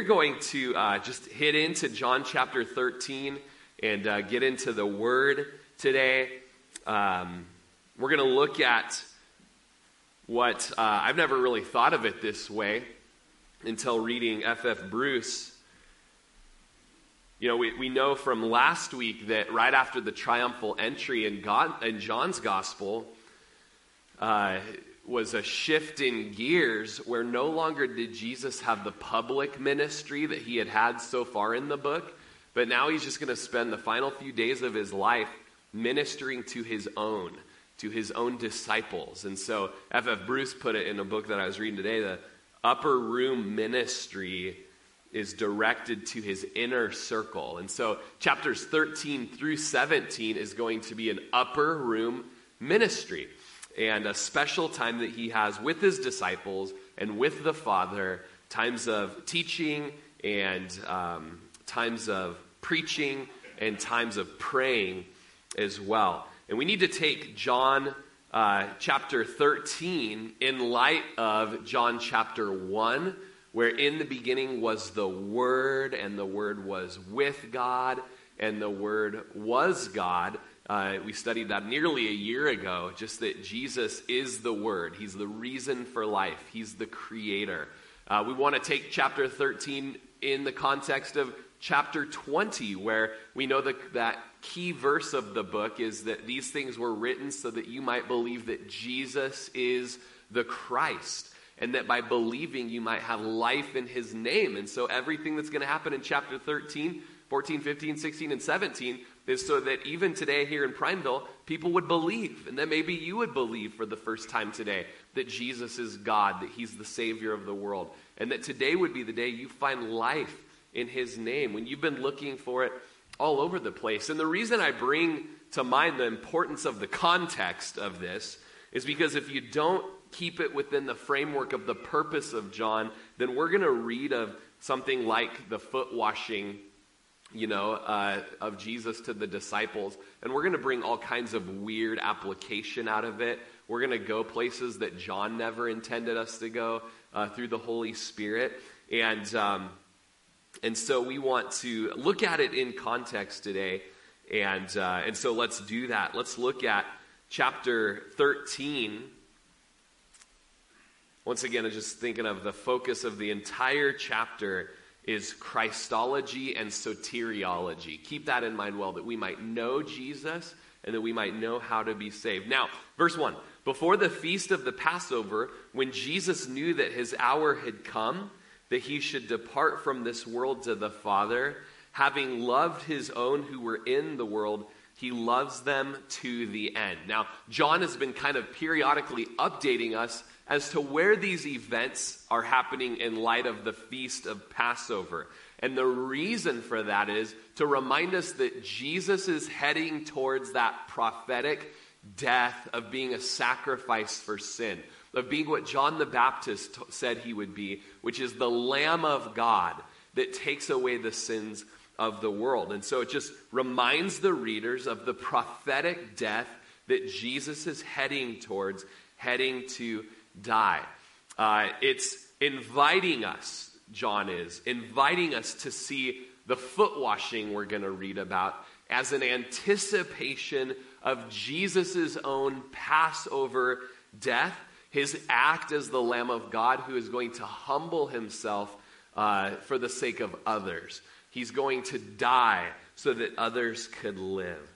We're going to uh, just hit into John chapter 13 and uh, get into the Word today. Um, we're going to look at what uh, I've never really thought of it this way until reading F.F. Bruce. You know, we, we know from last week that right after the triumphal entry in, God, in John's Gospel, uh, was a shift in gears where no longer did Jesus have the public ministry that he had had so far in the book, but now he's just going to spend the final few days of his life ministering to his own, to his own disciples. And so F.F. Bruce put it in a book that I was reading today the upper room ministry is directed to his inner circle. And so chapters 13 through 17 is going to be an upper room ministry and a special time that he has with his disciples and with the Father, times of teaching and um, times of preaching and times of praying as well. And we need to take John uh, chapter 13 in light of John chapter 1, where in the beginning was the Word, and the Word was with God, and the Word was God. Uh, we studied that nearly a year ago, just that Jesus is the Word. He's the reason for life, He's the Creator. Uh, we want to take chapter 13 in the context of chapter 20, where we know that, that key verse of the book is that these things were written so that you might believe that Jesus is the Christ and that by believing you might have life in his name. And so everything that's going to happen in chapter 13, 14, 15, 16, and 17 is so that even today here in Prineville, people would believe, and that maybe you would believe for the first time today that Jesus is God, that He's the Savior of the world, and that today would be the day you find life in His name when you've been looking for it all over the place. And the reason I bring to mind the importance of the context of this is because if you don't keep it within the framework of the purpose of John, then we're going to read of something like the foot washing you know, uh, of Jesus to the disciples. And we're going to bring all kinds of weird application out of it. We're going to go places that John never intended us to go uh, through the Holy Spirit. And, um, and so we want to look at it in context today. And, uh, and so let's do that. Let's look at chapter 13. Once again, I'm just thinking of the focus of the entire chapter is Christology and soteriology. Keep that in mind well, that we might know Jesus and that we might know how to be saved. Now, verse 1 Before the feast of the Passover, when Jesus knew that his hour had come, that he should depart from this world to the Father, having loved his own who were in the world, he loves them to the end. Now, John has been kind of periodically updating us as to where these events are happening in light of the feast of Passover. And the reason for that is to remind us that Jesus is heading towards that prophetic death of being a sacrifice for sin, of being what John the Baptist t- said he would be, which is the Lamb of God that takes away the sins of the world. And so it just reminds the readers of the prophetic death that Jesus is heading towards, heading to die. Uh, it's inviting us, John is, inviting us to see the foot washing we're going to read about as an anticipation of Jesus' own Passover death, his act as the Lamb of God who is going to humble himself uh, for the sake of others. He's going to die so that others could live.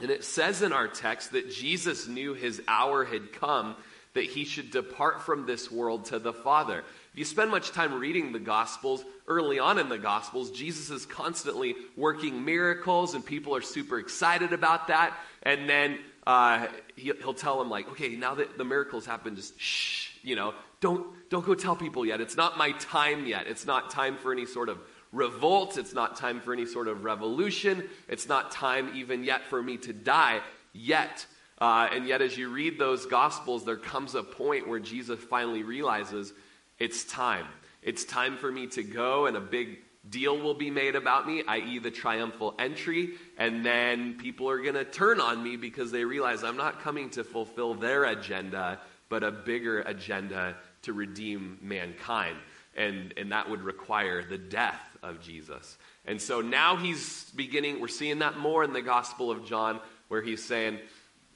And it says in our text that Jesus knew his hour had come that he should depart from this world to the Father. If you spend much time reading the Gospels, early on in the Gospels, Jesus is constantly working miracles, and people are super excited about that. And then uh, he, will tell them, like, okay, now that the miracles happen, just shh, you know, don't, don't go tell people yet. It's not my time yet. It's not time for any sort of revolt. It's not time for any sort of revolution. It's not time even yet for me to die yet. Uh, and yet, as you read those Gospels, there comes a point where Jesus finally realizes it's time. It's time for me to go, and a big deal will be made about me, i.e., the triumphal entry. And then people are going to turn on me because they realize I'm not coming to fulfill their agenda, but a bigger agenda to redeem mankind. and, and that would require the death of Jesus. And so now he's beginning, we're seeing that more in the Gospel of John, where he's saying,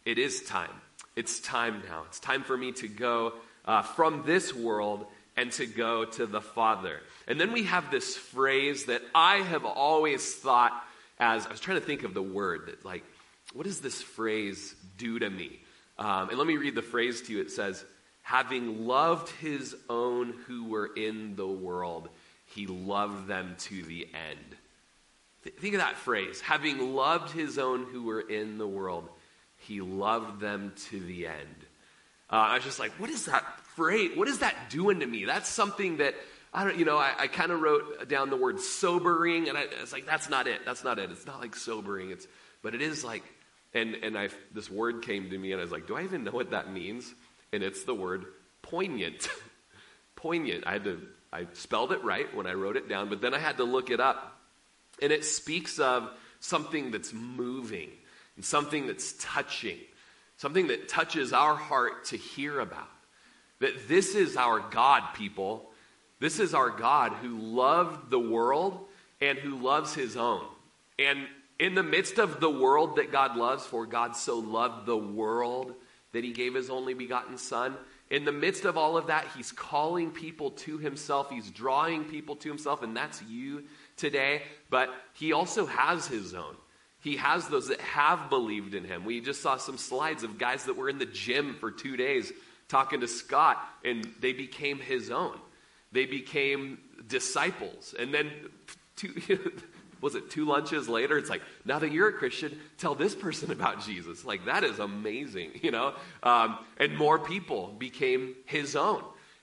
It is time. It's time now. It's time for me to go uh, from this world and to go to the Father. And then we have this phrase that I have always thought as I was trying to think of the word that, like, what does this phrase do to me? Um, and let me read the phrase to you. It says, having loved his own who were in the world, he loved them to the end. Th- think of that phrase. Having loved his own who were in the world, he loved them to the end. Uh, I was just like, what is that phrase? What is that doing to me? That's something that I don't, you know, I, I kind of wrote down the word sobering, and I, it's like that's not it. That's not it. It's not like sobering. It's, but it is like, and and I this word came to me, and I was like, do I even know what that means? And it's the word poignant. poignant. I had to, I spelled it right when I wrote it down, but then I had to look it up, and it speaks of something that's moving and something that's touching, something that touches our heart to hear about. That this is our God, people this is our God who loved the world and who loves his own. And in the midst of the world that God loves, for God so loved the world that he gave his only begotten Son, in the midst of all of that, he's calling people to himself. He's drawing people to himself, and that's you today. But he also has his own. He has those that have believed in him. We just saw some slides of guys that were in the gym for two days talking to Scott, and they became his own. They became disciples. And then, two, was it two lunches later? It's like, now that you're a Christian, tell this person about Jesus. Like, that is amazing, you know? Um, and more people became his own.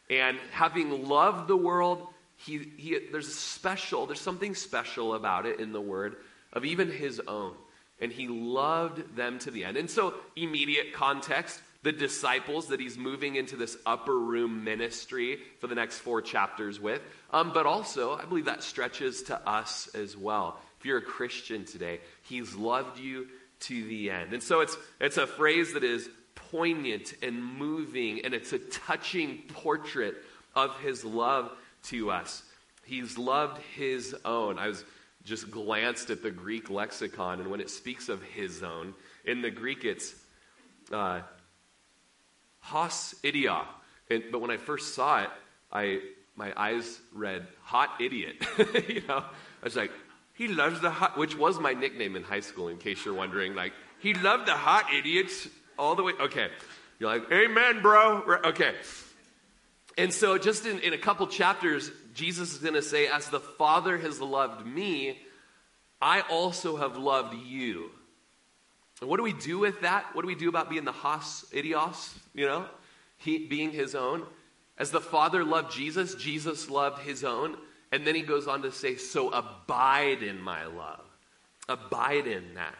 And having loved the world, he, he, there's a special, there's something special about it in the word of even his own. And he loved them to the end. And so, immediate context, the disciples that he's moving into this upper room ministry for the next four chapters with. Um, but also, I believe that stretches to us as well. If you're a Christian today, he's loved you to the end. And so it's, it's a phrase that is poignant and moving, and it's a touching portrait of his love to us. He's loved his own. I was just glanced at the Greek lexicon, and when it speaks of his own, in the Greek it's uh, Hos idia. And, but when I first saw it, I, my eyes read hot idiot. you know, I was like, he loves the hot, which was my nickname in high school, in case you're wondering. Like, he loved the hot idiots all the way. Okay. You're like, amen, bro. Okay. And so, just in, in a couple chapters, Jesus is going to say, As the Father has loved me, I also have loved you. And what do we do with that? What do we do about being the hos idios, you know, he, being his own? As the Father loved Jesus, Jesus loved his own. And then he goes on to say, So abide in my love. Abide in that.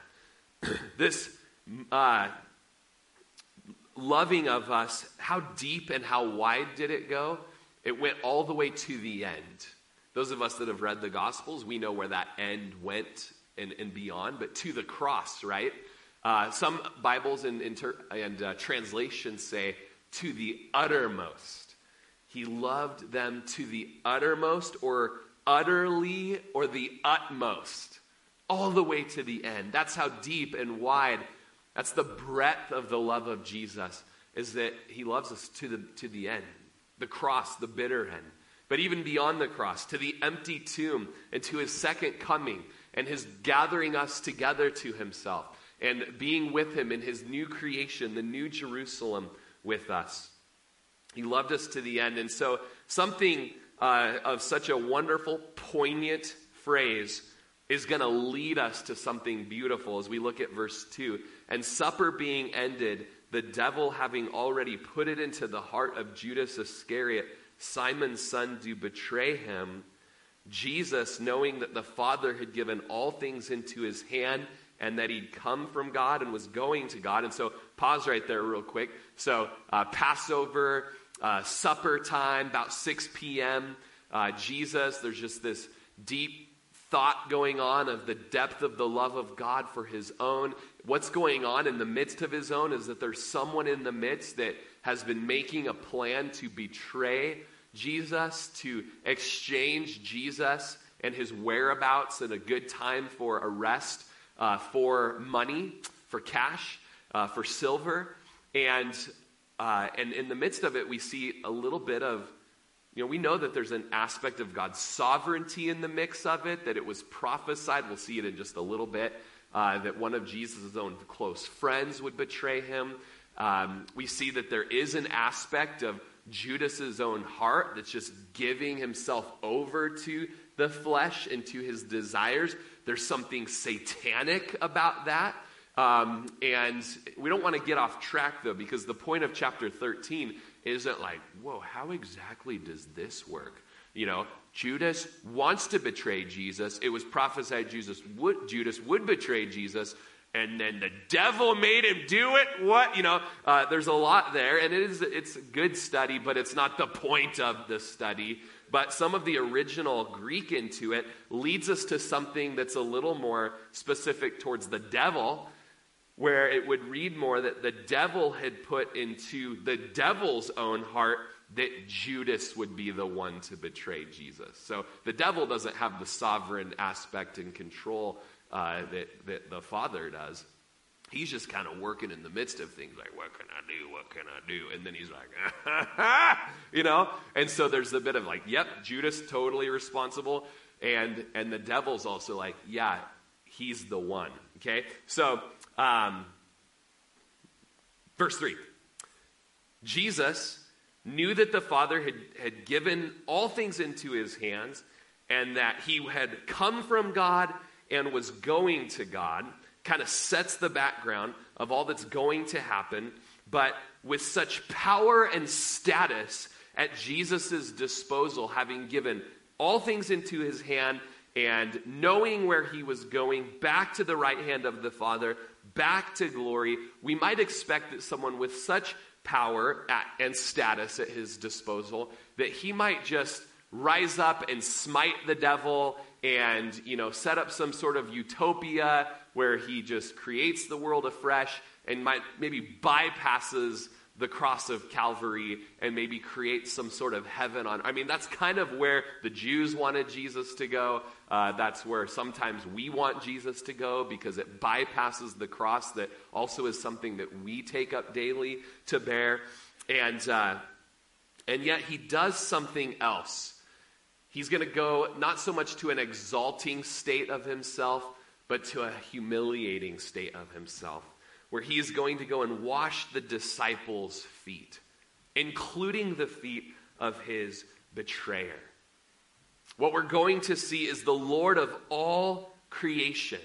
this uh, loving of us, how deep and how wide did it go? It went all the way to the end. Those of us that have read the Gospels, we know where that end went and, and beyond, but to the cross, right? Uh, some Bibles and, and uh, translations say, to the uttermost. He loved them to the uttermost, or utterly, or the utmost, all the way to the end. That's how deep and wide, that's the breadth of the love of Jesus, is that he loves us to the, to the end, the cross, the bitter end. But even beyond the cross, to the empty tomb, and to his second coming, and his gathering us together to himself and being with him in his new creation, the new Jerusalem with us. He loved us to the end. And so, something uh, of such a wonderful, poignant phrase is going to lead us to something beautiful as we look at verse 2. And supper being ended, the devil having already put it into the heart of Judas Iscariot, Simon's son, to betray him, Jesus, knowing that the Father had given all things into his hand and that he'd come from God and was going to God. And so, pause right there, real quick. So, uh, Passover, uh, supper time, about 6 p.m. Uh, Jesus, there's just this deep thought going on of the depth of the love of God for his own. What's going on in the midst of his own is that there's someone in the midst that has been making a plan to betray Jesus, to exchange Jesus and his whereabouts and a good time for arrest uh, for money, for cash, uh, for silver. And, uh, and in the midst of it, we see a little bit of, you know, we know that there's an aspect of God's sovereignty in the mix of it, that it was prophesied. We'll see it in just a little bit. Uh, that one of Jesus' own close friends would betray him. Um, we see that there is an aspect of Judas's own heart that's just giving himself over to the flesh and to his desires. There's something satanic about that. Um, and we don't want to get off track, though, because the point of chapter 13 isn't like, whoa, how exactly does this work? You know, Judas wants to betray Jesus. It was prophesied Jesus would, Judas would betray Jesus, and then the devil made him do it. What? You know, uh, there's a lot there, and it is, it's a good study, but it's not the point of the study but some of the original Greek into it leads us to something that's a little more specific towards the devil, where it would read more that the devil had put into the devil's own heart that Judas would be the one to betray Jesus. So the devil doesn't have the sovereign aspect and control uh, that, that the Father does. He's just kind of working in the midst of things like what can i do? What can i do? And then he's like you know? And so there's a bit of like yep judas totally responsible. And and the devil's also like yeah he's the one okay? So um, verse 3 jesus knew that the father had, had given all things into his hands and that he had come from god and was going to god kind of sets the background of all that's going to happen, but with such power and status at Jesus' disposal, having given all things into his hand and knowing where he was going back to the right hand of the Father, back to glory, we might expect that someone with such power at, and status at his disposal that he might just rise up and smite the devil and you know set up some sort of utopia where he just creates the world afresh and might, maybe bypasses the cross of Calvary and maybe create some sort of heaven on. I mean, that's kind of where the Jews wanted Jesus to go. Uh, that's where sometimes we want Jesus to go because it bypasses the cross that also is something that we take up daily to bear. And, uh, and yet he does something else. He's going to go not so much to an exalting state of himself, but to a humiliating state of himself, where he is going to go and wash the disciples' feet, including the feet of his betrayer. What we're going to see is the Lord of all creation,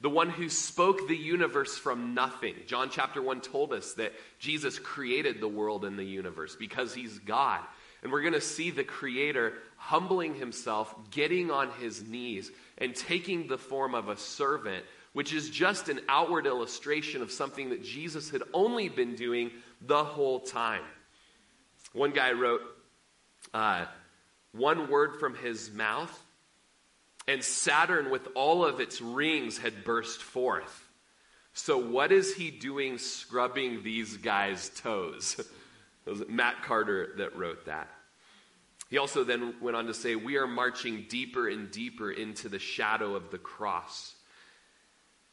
the one who spoke the universe from nothing. John chapter 1 told us that Jesus created the world and the universe because he's God. And we're going to see the Creator humbling himself, getting on his knees, and taking the form of a servant, which is just an outward illustration of something that Jesus had only been doing the whole time. One guy wrote, uh, One word from his mouth, and Saturn with all of its rings had burst forth. So, what is he doing scrubbing these guys' toes? it was Matt Carter that wrote that. He also then went on to say, We are marching deeper and deeper into the shadow of the cross.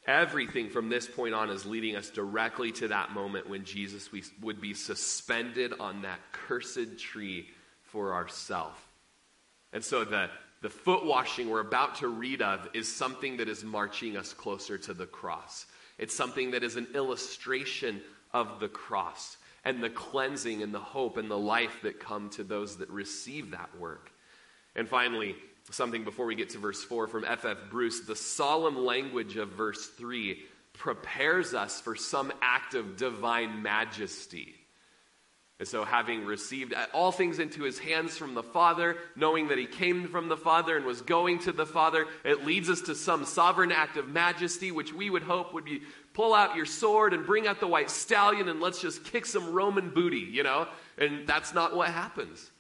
Everything from this point on is leading us directly to that moment when Jesus would be suspended on that cursed tree for ourself. And so the, the foot washing we're about to read of is something that is marching us closer to the cross. It's something that is an illustration of the cross and the cleansing and the hope and the life that come to those that receive that work. And finally, something before we get to verse 4 from F.F. Bruce the solemn language of verse 3 prepares us for some act of divine majesty. And so, having received all things into his hands from the Father, knowing that he came from the Father and was going to the Father, it leads us to some sovereign act of majesty, which we would hope would be pull out your sword and bring out the white stallion and let's just kick some Roman booty, you know? And that's not what happens.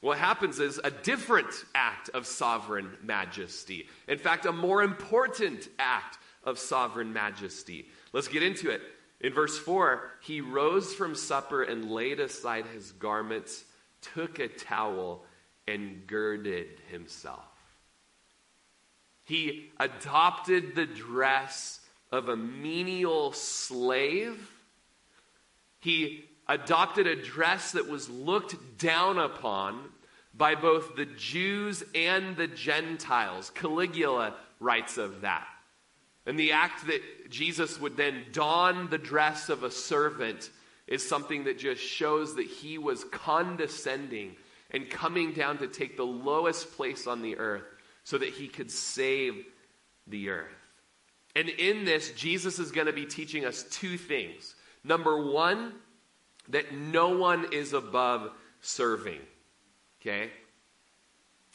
What happens is a different act of sovereign majesty. In fact, a more important act of sovereign majesty. Let's get into it. In verse 4, he rose from supper and laid aside his garments took a towel and girded himself. He adopted the dress of a menial slave. He adopted a dress that was looked down upon by both the Jews and the Gentiles. Caligula writes of that. And the act that Jesus would then don the dress of a servant is something that just shows that he was condescending and coming down to take the lowest place on the earth so that he could save the earth. And in this, Jesus is going to be teaching us two things. Number one, that no one is above serving. Okay?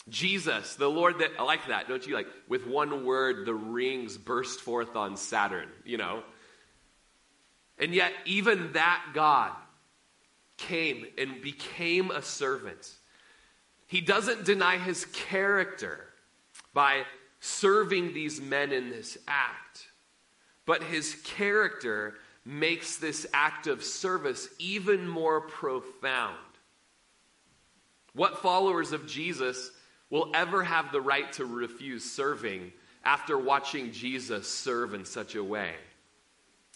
Jesus, the Lord that, I like that, don't you? Like, with one word, the rings burst forth on Saturn, you know? And yet, even that God came and became a servant. He doesn't deny his character by serving these men in this act, but his character makes this act of service even more profound. What followers of Jesus will ever have the right to refuse serving after watching Jesus serve in such a way?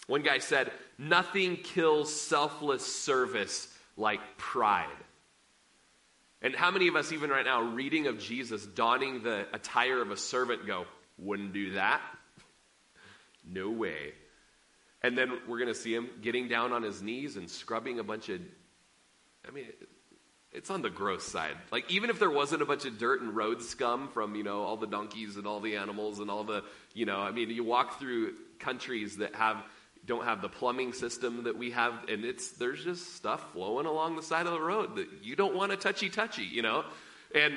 One guy said, Nothing kills selfless service like pride. And how many of us, even right now, reading of Jesus, donning the attire of a servant, go, Wouldn't do that? No way. And then we're going to see him getting down on his knees and scrubbing a bunch of. I mean, it's on the gross side. Like, even if there wasn't a bunch of dirt and road scum from, you know, all the donkeys and all the animals and all the, you know, I mean, you walk through countries that have don't have the plumbing system that we have and it's there's just stuff flowing along the side of the road that you don't want to touchy touchy you know and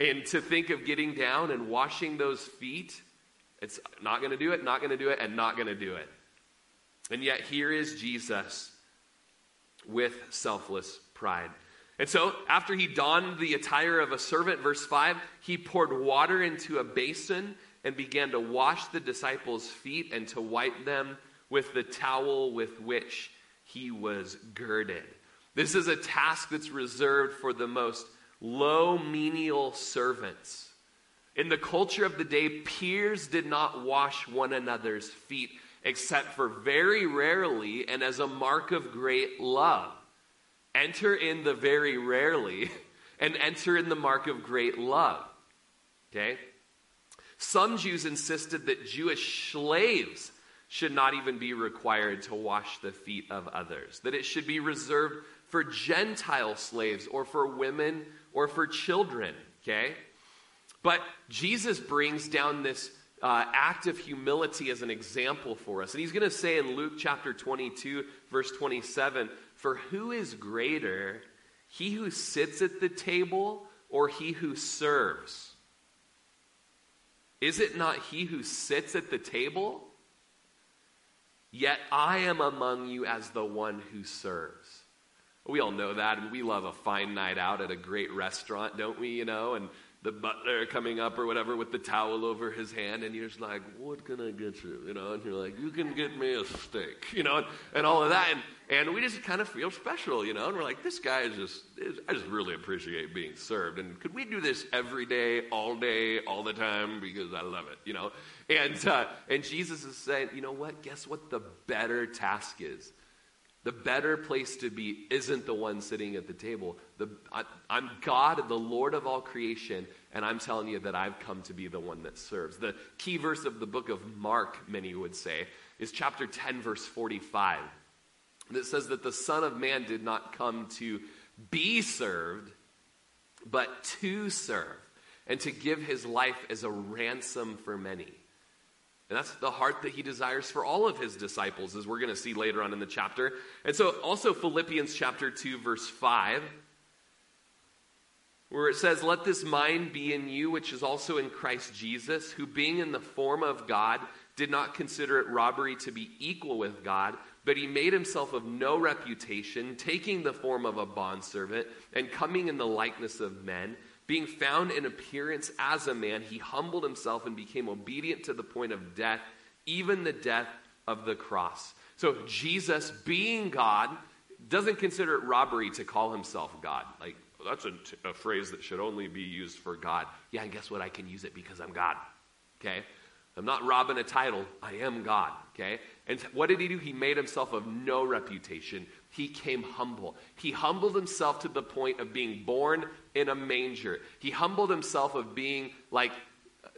and to think of getting down and washing those feet it's not going to do it not going to do it and not going to do it and yet, here is Jesus with selfless pride. And so, after he donned the attire of a servant, verse 5, he poured water into a basin and began to wash the disciples' feet and to wipe them with the towel with which he was girded. This is a task that's reserved for the most low menial servants. In the culture of the day, peers did not wash one another's feet except for very rarely and as a mark of great love. Enter in the very rarely and enter in the mark of great love. Okay? Some Jews insisted that Jewish slaves should not even be required to wash the feet of others, that it should be reserved for Gentile slaves or for women or for children. Okay? But Jesus brings down this uh, act of humility as an example for us. And he's going to say in Luke chapter 22, verse 27 For who is greater, he who sits at the table or he who serves? Is it not he who sits at the table? Yet I am among you as the one who serves. We all know that, and we love a fine night out at a great restaurant, don't we? You know, and the butler coming up or whatever with the towel over his hand, and you're just like, "What can I get you?" You know, and you're like, "You can get me a steak," you know, and, and all of that, and and we just kind of feel special, you know, and we're like, "This guy is just, is, I just really appreciate being served, and could we do this every day, all day, all the time because I love it, you know?" And uh, and Jesus is saying, "You know what? Guess what? The better task is." The better place to be isn't the one sitting at the table. The, I, I'm God, the Lord of all creation, and I'm telling you that I've come to be the one that serves. The key verse of the book of Mark, many would say, is chapter 10, verse 45. That says that the Son of Man did not come to be served, but to serve, and to give his life as a ransom for many. And that's the heart that he desires for all of his disciples, as we're going to see later on in the chapter. And so, also, Philippians chapter 2, verse 5, where it says, Let this mind be in you, which is also in Christ Jesus, who being in the form of God, did not consider it robbery to be equal with God, but he made himself of no reputation, taking the form of a bondservant, and coming in the likeness of men. Being found in appearance as a man, he humbled himself and became obedient to the point of death, even the death of the cross. So, Jesus, being God, doesn't consider it robbery to call himself God. Like, that's a, t- a phrase that should only be used for God. Yeah, and guess what? I can use it because I'm God. Okay? I'm not robbing a title. I am God. Okay? And what did he do? He made himself of no reputation. He came humble. He humbled himself to the point of being born in a manger. He humbled himself of being like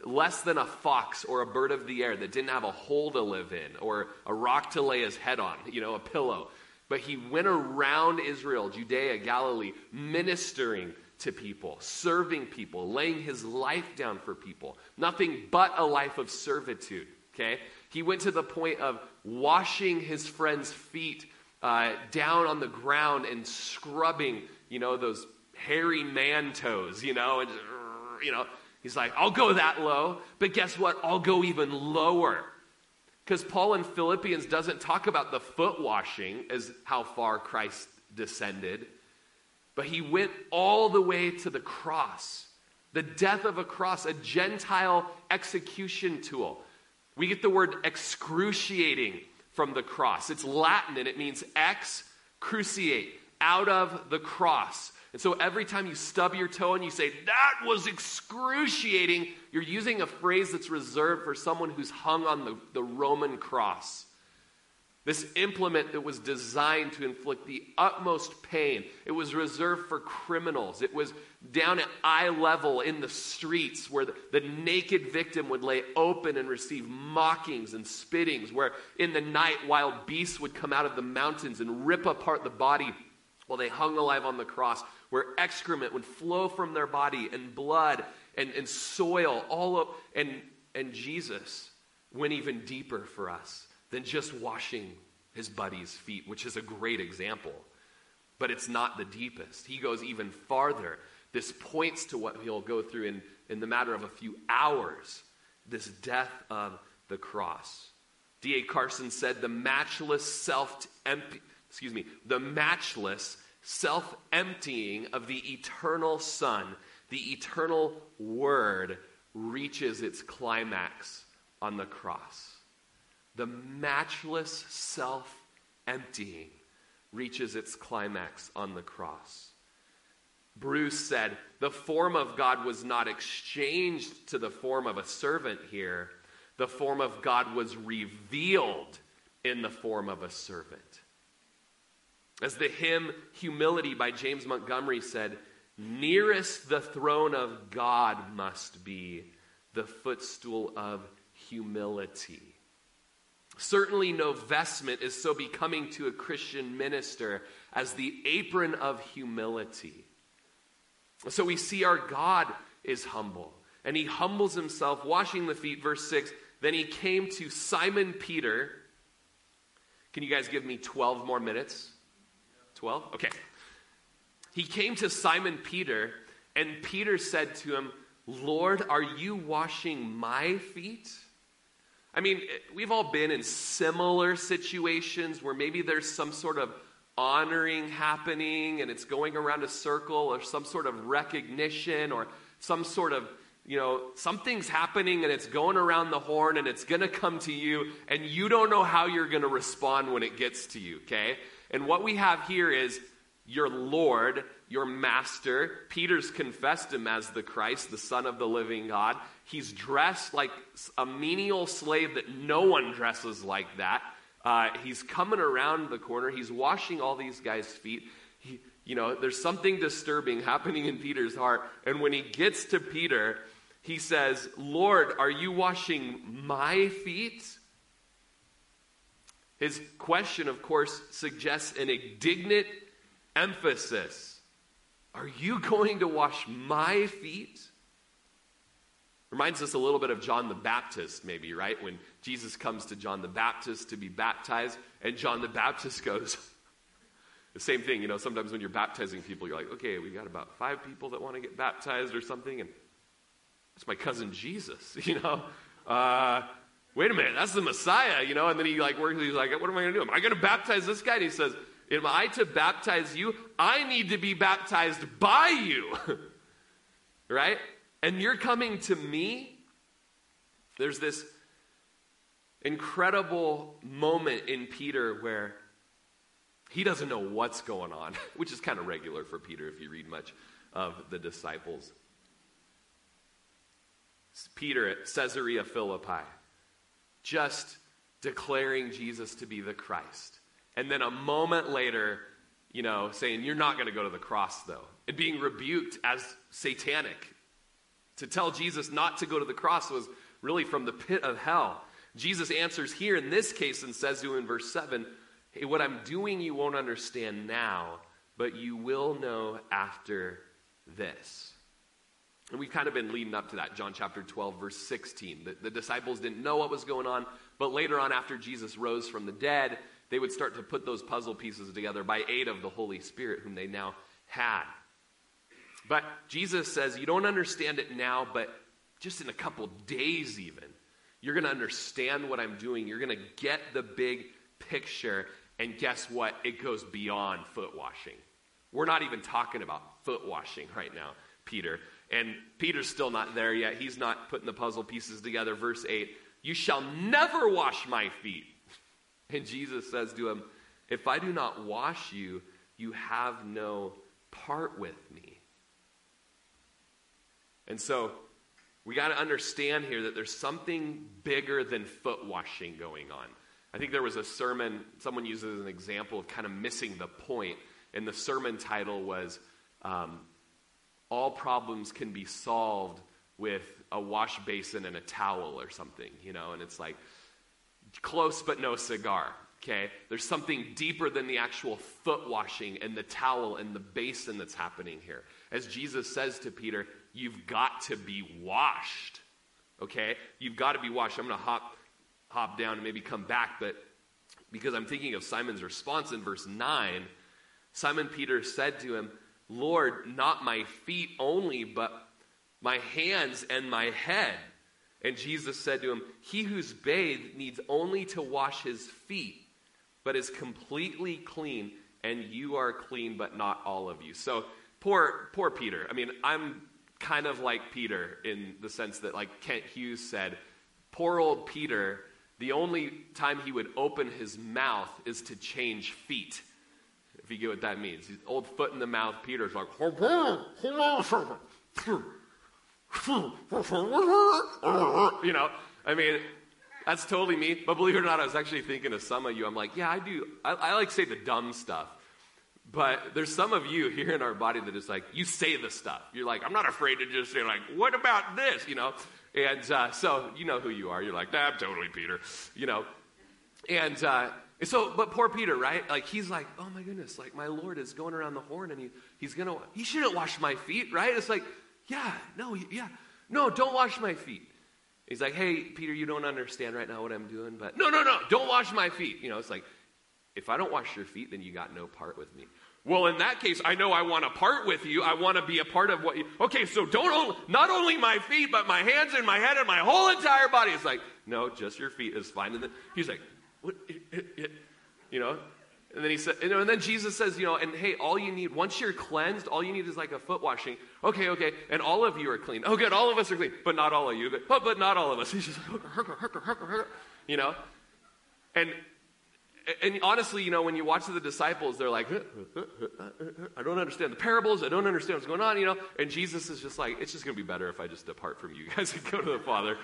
less than a fox or a bird of the air that didn't have a hole to live in or a rock to lay his head on, you know, a pillow. But he went around Israel, Judea, Galilee, ministering to people, serving people, laying his life down for people. Nothing but a life of servitude, okay? He went to the point of washing his friends' feet uh, down on the ground and scrubbing, you know, those hairy man toes, you know, and, you know, he's like, I'll go that low, but guess what? I'll go even lower. Because Paul in Philippians doesn't talk about the foot washing as how far Christ descended, but he went all the way to the cross, the death of a cross, a Gentile execution tool. We get the word excruciating from the cross. It's Latin and it means ex cruciate, out of the cross. And so every time you stub your toe and you say, that was excruciating, you're using a phrase that's reserved for someone who's hung on the, the Roman cross. This implement that was designed to inflict the utmost pain. It was reserved for criminals. It was down at eye level in the streets where the, the, naked victim would lay open and receive mockings and spittings, where in the night wild beasts would come out of the mountains and rip apart the body while they hung alive on the cross where excrement would flow from their body and blood and, and soil all up. And, and Jesus went even deeper for us than just washing his buddy's feet, which is a great example. But it's not the deepest. He goes even farther. This points to what he'll go through in, in the matter of a few hours this death of the cross. D.A. Carson said, the matchless self excuse me, the matchless self emptying of the eternal Son, the eternal Word, reaches its climax on the cross. The matchless self emptying reaches its climax on the cross. Bruce said, The form of God was not exchanged to the form of a servant here. The form of God was revealed in the form of a servant. As the hymn Humility by James Montgomery said, nearest the throne of God must be the footstool of humility. Certainly, no vestment is so becoming to a Christian minister as the apron of humility. So we see our God is humble, and he humbles himself, washing the feet. Verse 6 Then he came to Simon Peter. Can you guys give me 12 more minutes? 12? Okay. He came to Simon Peter, and Peter said to him, Lord, are you washing my feet? I mean, we've all been in similar situations where maybe there's some sort of honoring happening and it's going around a circle or some sort of recognition or some sort of, you know, something's happening and it's going around the horn and it's going to come to you and you don't know how you're going to respond when it gets to you, okay? And what we have here is your Lord, your Master. Peter's confessed him as the Christ, the Son of the living God. He's dressed like a menial slave that no one dresses like that. Uh, he's coming around the corner. He's washing all these guys' feet. He, you know, there's something disturbing happening in Peter's heart. And when he gets to Peter, he says, Lord, are you washing my feet? His question, of course, suggests an indignant emphasis. Are you going to wash my feet? Reminds us a little bit of John the Baptist, maybe, right? When Jesus comes to John the Baptist to be baptized, and John the Baptist goes, the same thing, you know, sometimes when you're baptizing people, you're like, okay, we got about five people that want to get baptized or something, and it's my cousin Jesus, you know? Uh, wait a minute, that's the Messiah, you know? And then he like works, he's like, what am I going to do? Am I going to baptize this guy? And he says, am I to baptize you? I need to be baptized by you. right? And you're coming to me? There's this incredible moment in Peter where he doesn't know what's going on, which is kind of regular for Peter if you read much of the disciples. Peter at Caesarea Philippi, just declaring Jesus to be the Christ. And then a moment later, you know, saying, You're not going to go to the cross, though. And being rebuked as satanic. To tell Jesus not to go to the cross was really from the pit of hell. Jesus answers here in this case and says to him in verse 7 Hey, what I'm doing you won't understand now, but you will know after this. And we've kind of been leading up to that, John chapter 12, verse 16. The, the, disciples didn't know what was going on, but later on, after Jesus rose from the dead, they would start to put those puzzle pieces together by aid of the Holy Spirit, whom they now had. But Jesus says, You don't understand it now, but just in a couple days, even, you're going to understand what I'm doing. You're going to get the big picture. And guess what? It goes beyond foot washing. We're not even talking about foot washing right now, Peter. And Peter's still not there yet. He's not putting the puzzle pieces together. Verse 8 You shall never wash my feet. And Jesus says to him, If I do not wash you, you have no part with me. And so we got to understand here that there's something bigger than foot washing going on. I think there was a sermon, someone uses an example of kind of missing the point, and the sermon title was um, All Problems Can Be Solved with a Wash Basin and a Towel or something, you know, and it's like close but no cigar. Okay? There's something deeper than the actual foot washing and the towel and the basin that's happening here. As Jesus says to Peter, you've got to be washed. Okay? You've got to be washed. I'm going to hop hop down and maybe come back, but because I'm thinking of Simon's response in verse 9, Simon Peter said to him, Lord, not my feet only, but my hands and my head. And Jesus said to him, He who's bathed needs only to wash his feet, but is completely clean, and you are clean, but not all of you. So poor, poor Peter. I mean, I'm kind of like Peter in the sense that, like Kent Hughes said, poor old Peter, the only time he would open his mouth is to change feet. If you get what that means. He's old foot in the mouth, Peter's like, you know, I mean, that's totally me. But believe it or not, I was actually thinking of some of you. I'm like, yeah, I do. I, I like say the dumb stuff. But there's some of you here in our body that is like, you say the stuff. You're like, I'm not afraid to just say, like, what about this? You know? And uh, so you know who you are. You're like, nah, I'm totally Peter. You know? And, uh, and so, but poor Peter, right? Like, he's like, oh my goodness, like, my Lord is going around the horn and he, he's going to, he shouldn't wash my feet, right? It's like, yeah, no, yeah, no, don't wash my feet. He's like, hey, Peter, you don't understand right now what I'm doing, but no, no, no, don't wash my feet. You know, it's like, if I don't wash your feet, then you got no part with me. Well, in that case, I know I want to part with you. I want to be a part of what you. Okay, so don't only, not only my feet, but my hands and my head and my whole entire body. It's like, no, just your feet is fine. And then he's like, what? You know, and then he said, you know, and then Jesus says, you know, and hey, all you need, once you're cleansed, all you need is like a foot washing. Okay, okay, and all of you are clean. Oh, good, all of us are clean, but not all of you. But, but not all of us. He's just like, you know, and and honestly, you know, when you watch the disciples, they're like, I don't understand the parables. I don't understand what's going on, you know. And Jesus is just like, it's just going to be better if I just depart from you guys and go to the Father.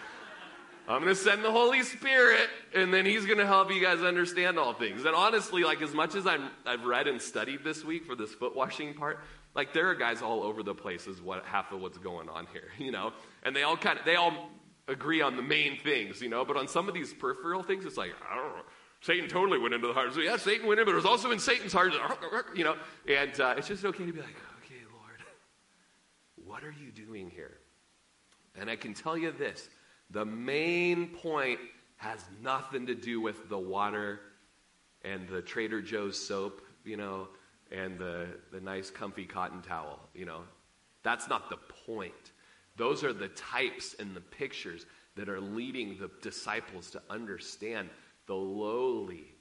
I'm going to send the Holy Spirit, and then He's going to help you guys understand all things. And honestly, like as much as I'm, I've read and studied this week for this foot washing part, like there are guys all over the place is what half of what's going on here, you know. And they all kind of they all agree on the main things, you know. But on some of these peripheral things, it's like I don't know. Satan totally went into the heart. So yeah, Satan went in, but it was also in Satan's heart, you know. And uh, it's just okay to be like, okay, Lord, what are you doing here? And I can tell you this the main point has nothing to do with the water and the Trader Joe's soap, you know, and the, the nice comfy cotton towel, you know. That's not the point. Those are the types and the pictures that are leading the disciples to understand the lowly,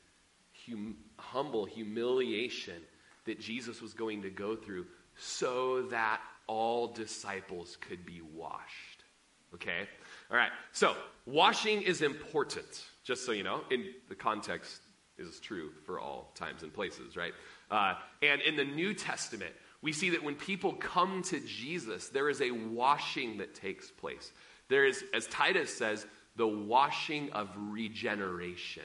hum, humble humiliation that Jesus was going to go through so that all disciples could be washed. Okay? All right, so washing is important, just so you know. In the context is true for all times and places, right? Uh, and in the New Testament, we see that when people come to Jesus, there is a washing that takes place. There is, as Titus says, the washing of regeneration.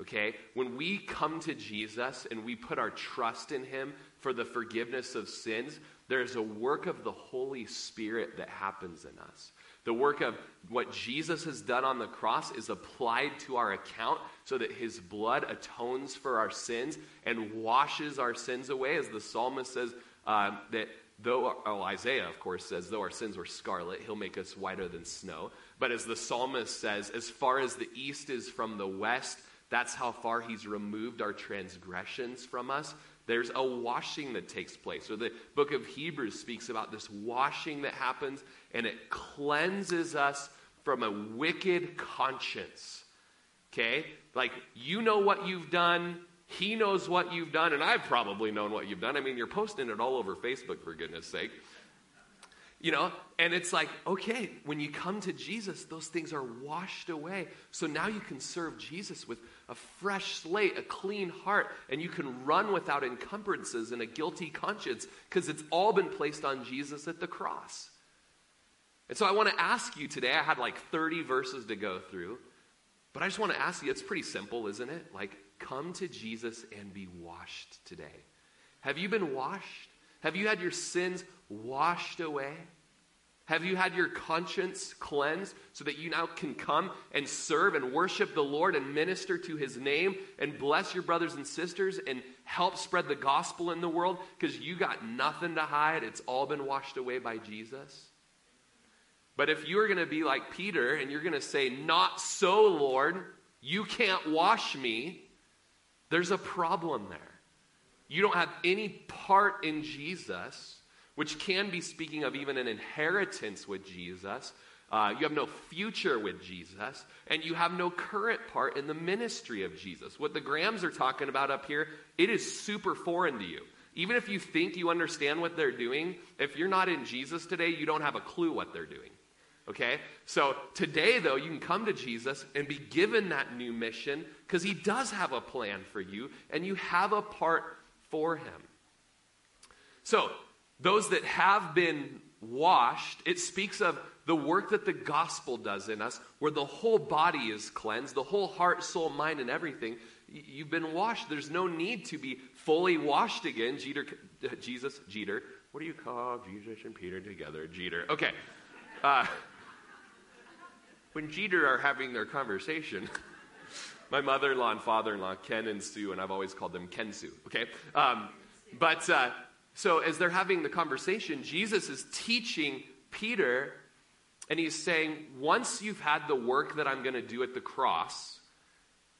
Okay? When we come to Jesus and we put our trust in Him for the forgiveness of sins, there's a work of the Holy Spirit that happens in us. The work of what Jesus has done on the cross is applied to our account so that his blood atones for our sins and washes our sins away. As the psalmist says, uh, that though, oh, Isaiah, of course, says, though our sins were scarlet, he'll make us whiter than snow. But as the psalmist says, as far as the east is from the west, that's how far he's removed our transgressions from us. There's a washing that takes place. So the book of Hebrews speaks about this washing that happens, and it cleanses us from a wicked conscience. Okay? Like, you know what you've done, he knows what you've done, and I've probably known what you've done. I mean, you're posting it all over Facebook, for goodness sake. You know, and it's like, okay, when you come to Jesus, those things are washed away. So now you can serve Jesus with a fresh slate, a clean heart, and you can run without encumbrances and a guilty conscience because it's all been placed on Jesus at the cross. And so I want to ask you today, I had like 30 verses to go through, but I just want to ask you, it's pretty simple, isn't it? Like, come to Jesus and be washed today. Have you been washed? Have you had your sins washed away? Have you had your conscience cleansed so that you now can come and serve and worship the Lord and minister to his name and bless your brothers and sisters and help spread the gospel in the world because you got nothing to hide? It's all been washed away by Jesus. But if you're going to be like Peter and you're going to say, Not so, Lord, you can't wash me, there's a problem there. You don't have any part in Jesus, which can be speaking of even an inheritance with Jesus. Uh, you have no future with Jesus, and you have no current part in the ministry of Jesus. What the Grams are talking about up here, it is super foreign to you. Even if you think you understand what they're doing, if you're not in Jesus today, you don't have a clue what they're doing. Okay? So today, though, you can come to Jesus and be given that new mission because he does have a plan for you and you have a part for him. So, those that have been washed, it speaks of the work that the gospel does in us, where the whole body is cleansed, the whole heart, soul, mind, and everything. You've been washed. There's no need to be fully washed again. Jeter, Jesus, Jeter. What do you call Jesus and Peter together? Jeter. Okay. Uh, when Jeter are having their conversation, my mother in law and father in law, Ken and Sue, and I've always called them Ken Sue, okay? Um, but uh, so as they're having the conversation, Jesus is teaching Peter, and he's saying, once you've had the work that I'm going to do at the cross,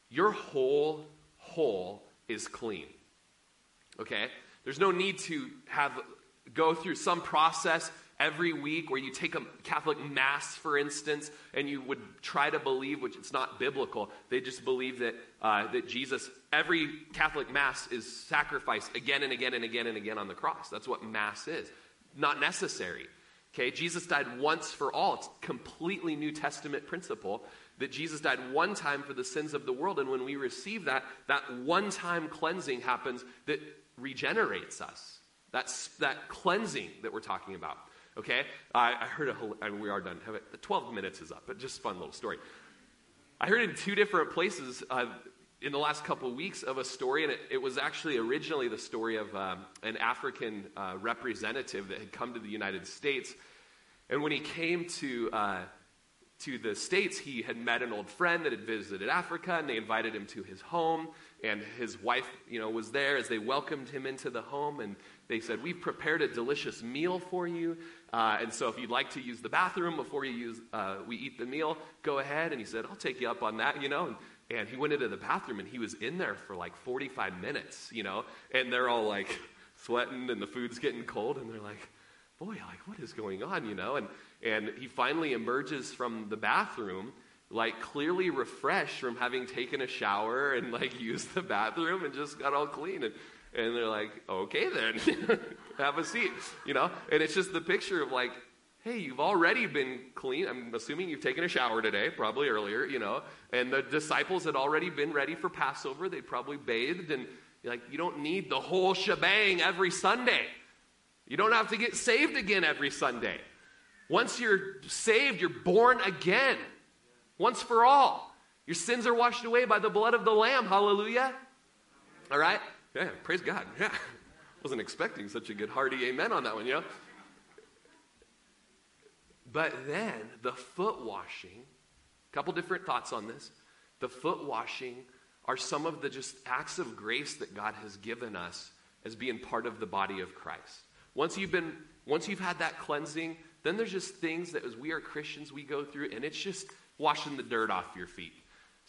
your whole whole is clean. Okay? There's no need to have go through some process every week where you take a Catholic Mass, for instance, and you would try to believe, which it's not biblical, they just believe that, uh, that Jesus, every Catholic Mass is sacrificed again and again and again and again on the cross. That's what Mass is. Not necessary. Okay, Jesus died once for all. It's completely New Testament principle that Jesus died one time for the sins of the world. And when we receive that, that one time cleansing happens that regenerates us. That's that cleansing that we're talking about. Okay? I, I heard a, I mean, we are done. The 12 minutes is up, but just fun little story. I heard in two different places uh, in the last couple of weeks of a story, and it, it was actually originally the story of um, an African uh, representative that had come to the United States. And when he came to, uh, to the States, he had met an old friend that had visited Africa, and they invited him to his home. And his wife, you know, was there as they welcomed him into the home. And they said, We've prepared a delicious meal for you. Uh, and so if you'd like to use the bathroom before you use, uh, we eat the meal, go ahead. And he said, I'll take you up on that, you know. And, and he went into the bathroom and he was in there for like 45 minutes, you know. And they're all like sweating and the food's getting cold. And they're like, boy, like, what is going on, you know? And, and he finally emerges from the bathroom like clearly refreshed from having taken a shower and like used the bathroom and just got all clean. And and they're like, okay then, have a seat, you know? And it's just the picture of like, hey, you've already been clean. I'm assuming you've taken a shower today, probably earlier, you know? And the disciples had already been ready for Passover. They'd probably bathed and like, you don't need the whole shebang every Sunday. You don't have to get saved again every Sunday. Once you're saved, you're born again. Once for all. Your sins are washed away by the blood of the Lamb. Hallelujah. All right? Yeah, praise God. Yeah. Wasn't expecting such a good hearty amen on that one, know? But then the foot washing, a couple different thoughts on this. The foot washing are some of the just acts of grace that God has given us as being part of the body of Christ. Once you've been once you've had that cleansing, then there's just things that as we are Christians we go through and it's just washing the dirt off your feet.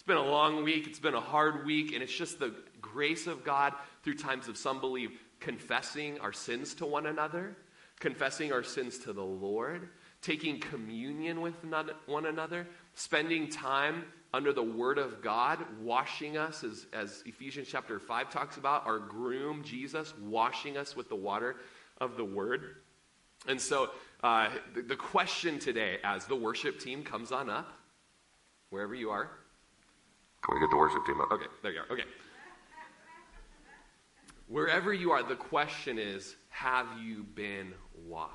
It's been a long week, it's been a hard week, and it's just the grace of God through times of some believe confessing our sins to one another, confessing our sins to the Lord, taking communion with one another, spending time under the Word of God, washing us, as, as Ephesians chapter 5 talks about, our groom, Jesus, washing us with the water of the Word. And so, uh, the, the question today, as the worship team comes on up, wherever you are, can we get the worship team up? Okay, there you are. Okay. Wherever you are, the question is have you been washed?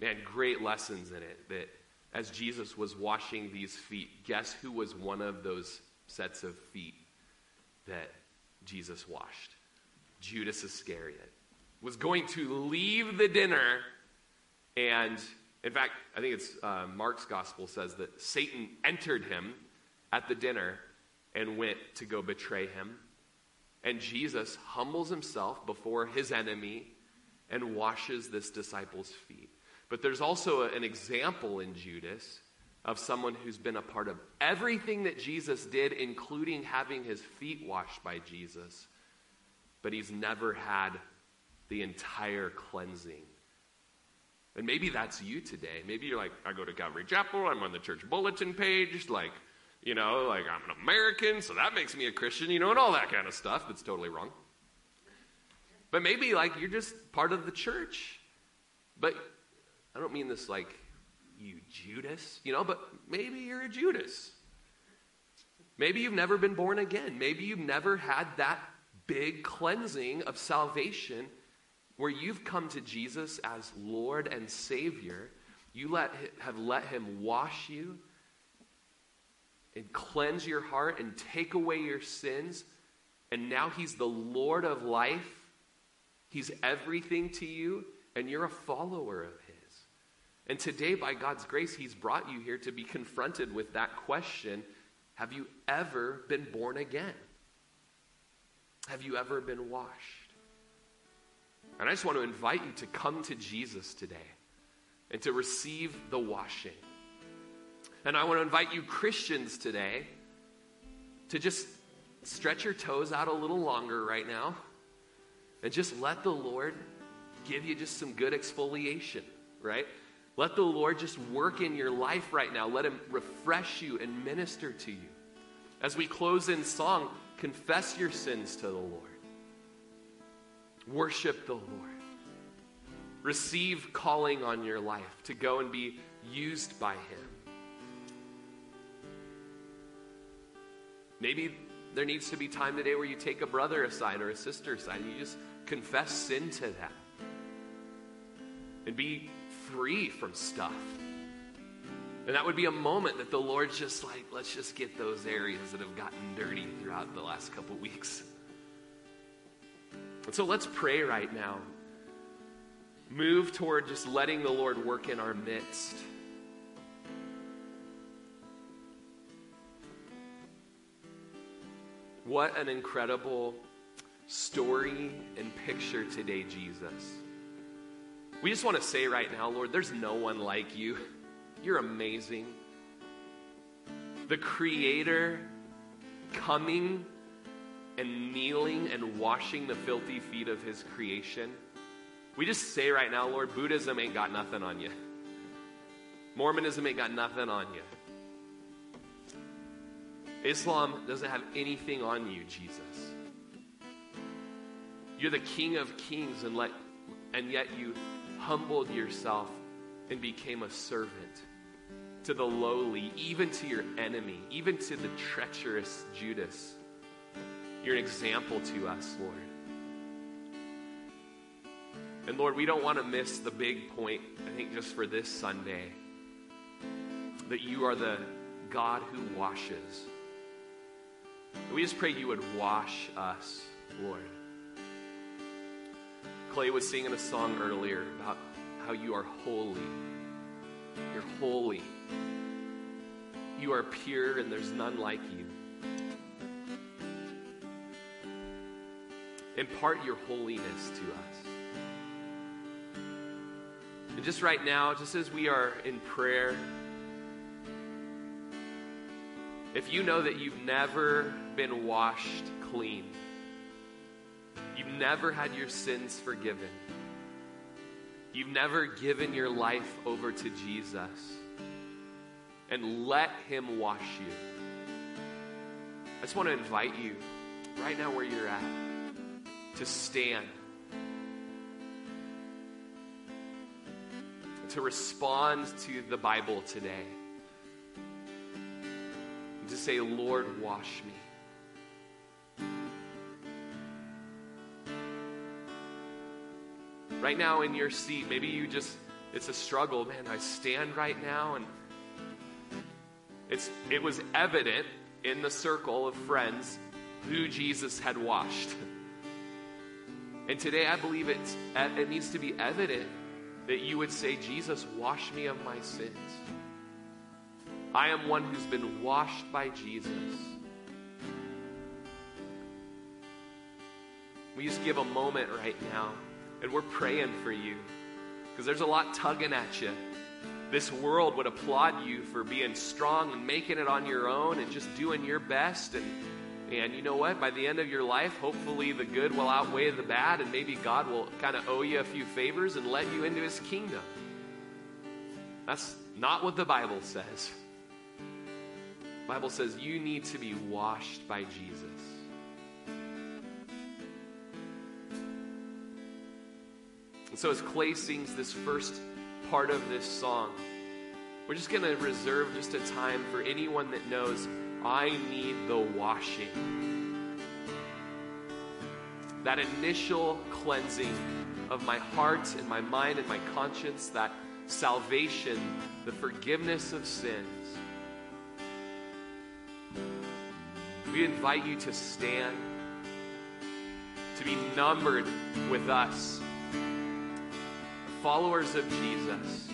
Man, great lessons in it that as Jesus was washing these feet, guess who was one of those sets of feet that Jesus washed? Judas Iscariot was going to leave the dinner and in fact i think it's uh, mark's gospel says that satan entered him at the dinner and went to go betray him and jesus humbles himself before his enemy and washes this disciple's feet but there's also an example in Judas of someone who's been a part of everything that Jesus did, including having his feet washed by Jesus, but he's never had the entire cleansing. And maybe that's you today. Maybe you're like, I go to Calvary Chapel, I'm on the church bulletin page, like, you know, like I'm an American, so that makes me a Christian, you know, and all that kind of stuff that's totally wrong. But maybe like you're just part of the church. But I don't mean this like you Judas, you know, but maybe you're a Judas. Maybe you've never been born again. Maybe you've never had that big cleansing of salvation where you've come to Jesus as Lord and Savior. You let, have let Him wash you and cleanse your heart and take away your sins. And now He's the Lord of life. He's everything to you, and you're a follower of his. And today, by God's grace, He's brought you here to be confronted with that question Have you ever been born again? Have you ever been washed? And I just want to invite you to come to Jesus today and to receive the washing. And I want to invite you, Christians, today to just stretch your toes out a little longer right now and just let the Lord give you just some good exfoliation, right? Let the Lord just work in your life right now. Let Him refresh you and minister to you. As we close in song, confess your sins to the Lord, worship the Lord, receive calling on your life to go and be used by Him. Maybe there needs to be time today where you take a brother aside or a sister aside and you just confess sin to them and be free from stuff. And that would be a moment that the Lord's just like, let's just get those areas that have gotten dirty throughout the last couple weeks. And so let's pray right now. Move toward just letting the Lord work in our midst. What an incredible story and picture today, Jesus. We just want to say right now, Lord, there's no one like you. You're amazing. The Creator coming and kneeling and washing the filthy feet of His creation. We just say right now, Lord, Buddhism ain't got nothing on you. Mormonism ain't got nothing on you. Islam doesn't have anything on you, Jesus. You're the King of Kings, and let and yet you humbled yourself and became a servant to the lowly, even to your enemy, even to the treacherous Judas. You're an example to us, Lord. And Lord, we don't want to miss the big point, I think, just for this Sunday that you are the God who washes. We just pray you would wash us, Lord. Clay was singing a song earlier about how you are holy. You're holy. You are pure, and there's none like you. Impart your holiness to us. And just right now, just as we are in prayer, if you know that you've never been washed clean, you've never had your sins forgiven, you've never given your life over to Jesus, and let Him wash you, I just want to invite you right now where you're at to stand. To respond to the Bible today to say, Lord, wash me. Right now in your seat, maybe you just, it's a struggle. Man, I stand right now and it's, it was evident in the circle of friends who Jesus had washed. And today I believe it's, it needs to be evident that you would say, Jesus, wash me of my sins. I am one who's been washed by Jesus. We just give a moment right now, and we're praying for you because there's a lot tugging at you. This world would applaud you for being strong and making it on your own and just doing your best. And, and you know what? By the end of your life, hopefully the good will outweigh the bad, and maybe God will kind of owe you a few favors and let you into his kingdom. That's not what the Bible says. Bible says you need to be washed by Jesus. And so as Clay sings this first part of this song, we're just going to reserve just a time for anyone that knows I need the washing. That initial cleansing of my heart and my mind and my conscience, that salvation, the forgiveness of sins. We invite you to stand, to be numbered with us, followers of Jesus